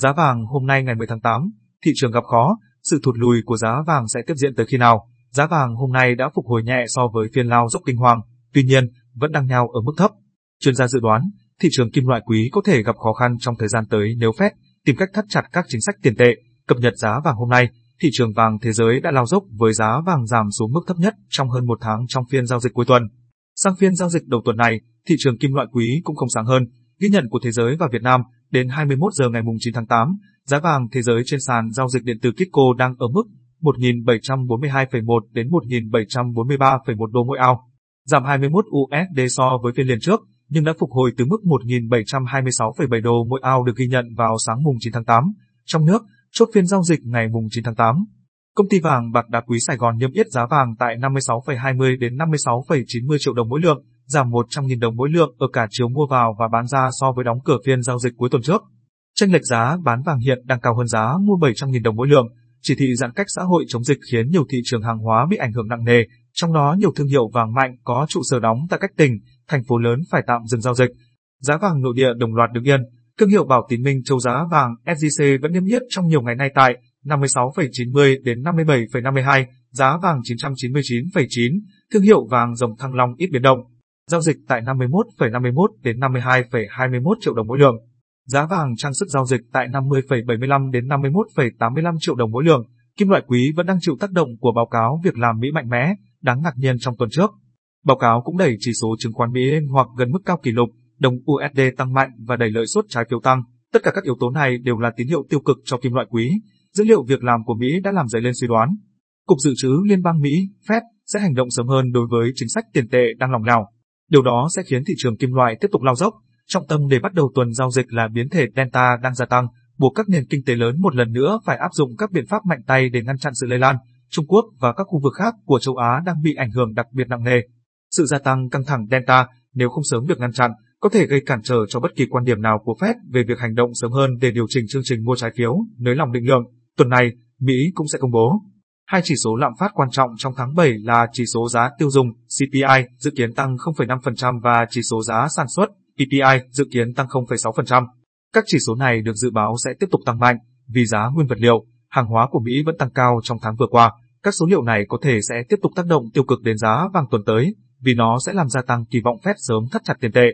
Giá vàng hôm nay ngày 10 tháng 8, thị trường gặp khó, sự thụt lùi của giá vàng sẽ tiếp diễn tới khi nào? Giá vàng hôm nay đã phục hồi nhẹ so với phiên lao dốc kinh hoàng, tuy nhiên vẫn đang nhau ở mức thấp. Chuyên gia dự đoán, thị trường kim loại quý có thể gặp khó khăn trong thời gian tới nếu Fed tìm cách thắt chặt các chính sách tiền tệ. Cập nhật giá vàng hôm nay, thị trường vàng thế giới đã lao dốc với giá vàng giảm xuống mức thấp nhất trong hơn một tháng trong phiên giao dịch cuối tuần. Sang phiên giao dịch đầu tuần này, thị trường kim loại quý cũng không sáng hơn. Ghi nhận của thế giới và Việt Nam, đến 21 giờ ngày 9 tháng 8, giá vàng thế giới trên sàn giao dịch điện tử Kitco đang ở mức 1.742,1 đến 1.743,1 đô mỗi ao, giảm 21 USD so với phiên liền trước, nhưng đã phục hồi từ mức 1.726,7 đô mỗi ao được ghi nhận vào sáng mùng 9 tháng 8. Trong nước, chốt phiên giao dịch ngày mùng 9 tháng 8. Công ty vàng bạc đá quý Sài Gòn niêm yết giá vàng tại 56,20 đến 56,90 triệu đồng mỗi lượng, giảm 100.000 đồng mỗi lượng ở cả chiều mua vào và bán ra so với đóng cửa phiên giao dịch cuối tuần trước. Tranh lệch giá bán vàng hiện đang cao hơn giá mua 700.000 đồng mỗi lượng. Chỉ thị giãn cách xã hội chống dịch khiến nhiều thị trường hàng hóa bị ảnh hưởng nặng nề, trong đó nhiều thương hiệu vàng mạnh có trụ sở đóng tại các tỉnh, thành phố lớn phải tạm dừng giao dịch. Giá vàng nội địa đồng loạt đứng yên, thương hiệu Bảo Tín Minh Châu giá vàng SJC vẫn niêm yết trong nhiều ngày nay tại 56,90 đến 57,52, giá vàng 999,9, thương hiệu vàng dòng Thăng Long ít biến động. Giao dịch tại 51,51 đến 52,21 triệu đồng mỗi lượng. Giá vàng trang sức giao dịch tại 50,75 đến 51,85 triệu đồng mỗi lượng. Kim loại quý vẫn đang chịu tác động của báo cáo việc làm Mỹ mạnh mẽ, đáng ngạc nhiên trong tuần trước. Báo cáo cũng đẩy chỉ số chứng khoán Mỹ lên hoặc gần mức cao kỷ lục, đồng USD tăng mạnh và đẩy lợi suất trái phiếu tăng. Tất cả các yếu tố này đều là tín hiệu tiêu cực cho kim loại quý. Dữ liệu việc làm của Mỹ đã làm dấy lên suy đoán. Cục Dự trữ Liên bang Mỹ, Fed, sẽ hành động sớm hơn đối với chính sách tiền tệ đang lòng lèo. Điều đó sẽ khiến thị trường kim loại tiếp tục lao dốc. Trọng tâm để bắt đầu tuần giao dịch là biến thể Delta đang gia tăng, buộc các nền kinh tế lớn một lần nữa phải áp dụng các biện pháp mạnh tay để ngăn chặn sự lây lan. Trung Quốc và các khu vực khác của châu Á đang bị ảnh hưởng đặc biệt nặng nề. Sự gia tăng căng thẳng Delta, nếu không sớm được ngăn chặn, có thể gây cản trở cho bất kỳ quan điểm nào của Fed về việc hành động sớm hơn để điều chỉnh chương trình mua trái phiếu, nới lỏng định lượng. Tuần này, Mỹ cũng sẽ công bố hai chỉ số lạm phát quan trọng trong tháng 7 là chỉ số giá tiêu dùng CPI dự kiến tăng 0,5% và chỉ số giá sản xuất PPI dự kiến tăng 0,6%. Các chỉ số này được dự báo sẽ tiếp tục tăng mạnh vì giá nguyên vật liệu, hàng hóa của Mỹ vẫn tăng cao trong tháng vừa qua. Các số liệu này có thể sẽ tiếp tục tác động tiêu cực đến giá vàng tuần tới vì nó sẽ làm gia tăng kỳ vọng Fed sớm thắt chặt tiền tệ.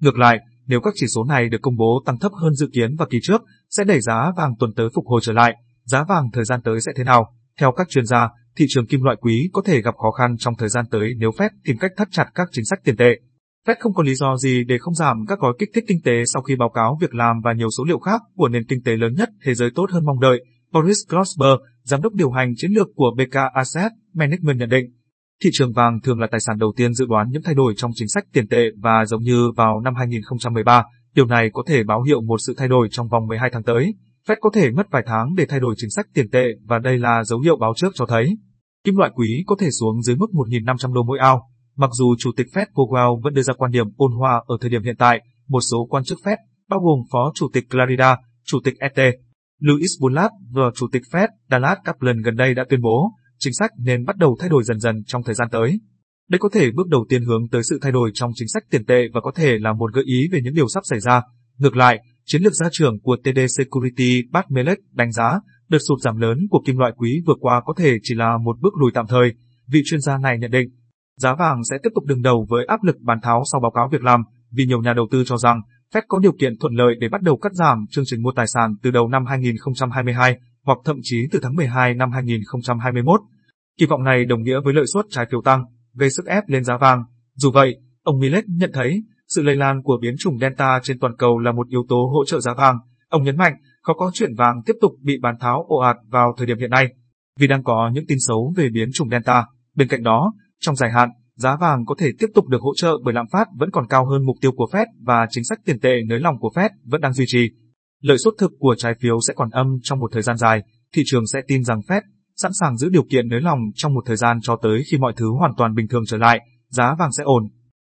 Ngược lại, nếu các chỉ số này được công bố tăng thấp hơn dự kiến và kỳ trước, sẽ đẩy giá vàng tuần tới phục hồi trở lại. Giá vàng thời gian tới sẽ thế nào? Theo các chuyên gia, thị trường kim loại quý có thể gặp khó khăn trong thời gian tới nếu Fed tìm cách thắt chặt các chính sách tiền tệ. Fed không có lý do gì để không giảm các gói kích thích kinh tế sau khi báo cáo việc làm và nhiều số liệu khác của nền kinh tế lớn nhất thế giới tốt hơn mong đợi. Boris Grossberg, giám đốc điều hành chiến lược của BK Asset Management nhận định, thị trường vàng thường là tài sản đầu tiên dự đoán những thay đổi trong chính sách tiền tệ và giống như vào năm 2013, điều này có thể báo hiệu một sự thay đổi trong vòng 12 tháng tới. Fed có thể mất vài tháng để thay đổi chính sách tiền tệ và đây là dấu hiệu báo trước cho thấy kim loại quý có thể xuống dưới mức 1.500 đô mỗi ao. Mặc dù Chủ tịch Fed Powell vẫn đưa ra quan điểm ôn hòa ở thời điểm hiện tại, một số quan chức Fed, bao gồm Phó Chủ tịch Clarida, Chủ tịch ET, Louis Bullard và Chủ tịch Fed Dallas Kaplan gần đây đã tuyên bố chính sách nên bắt đầu thay đổi dần dần trong thời gian tới. Đây có thể bước đầu tiên hướng tới sự thay đổi trong chính sách tiền tệ và có thể là một gợi ý về những điều sắp xảy ra. Ngược lại, chiến lược gia trưởng của TD Security Pat Melek đánh giá đợt sụt giảm lớn của kim loại quý vừa qua có thể chỉ là một bước lùi tạm thời. Vị chuyên gia này nhận định, giá vàng sẽ tiếp tục đứng đầu với áp lực bán tháo sau báo cáo việc làm, vì nhiều nhà đầu tư cho rằng Fed có điều kiện thuận lợi để bắt đầu cắt giảm chương trình mua tài sản từ đầu năm 2022 hoặc thậm chí từ tháng 12 năm 2021. Kỳ vọng này đồng nghĩa với lợi suất trái phiếu tăng, gây sức ép lên giá vàng. Dù vậy, ông Millet nhận thấy sự lây lan của biến chủng Delta trên toàn cầu là một yếu tố hỗ trợ giá vàng. Ông nhấn mạnh, khó có chuyện vàng tiếp tục bị bán tháo ồ ạt vào thời điểm hiện nay, vì đang có những tin xấu về biến chủng Delta. Bên cạnh đó, trong dài hạn, giá vàng có thể tiếp tục được hỗ trợ bởi lạm phát vẫn còn cao hơn mục tiêu của Fed và chính sách tiền tệ nới lỏng của Fed vẫn đang duy trì. Lợi suất thực của trái phiếu sẽ còn âm trong một thời gian dài, thị trường sẽ tin rằng Fed sẵn sàng giữ điều kiện nới lỏng trong một thời gian cho tới khi mọi thứ hoàn toàn bình thường trở lại, giá vàng sẽ ổn.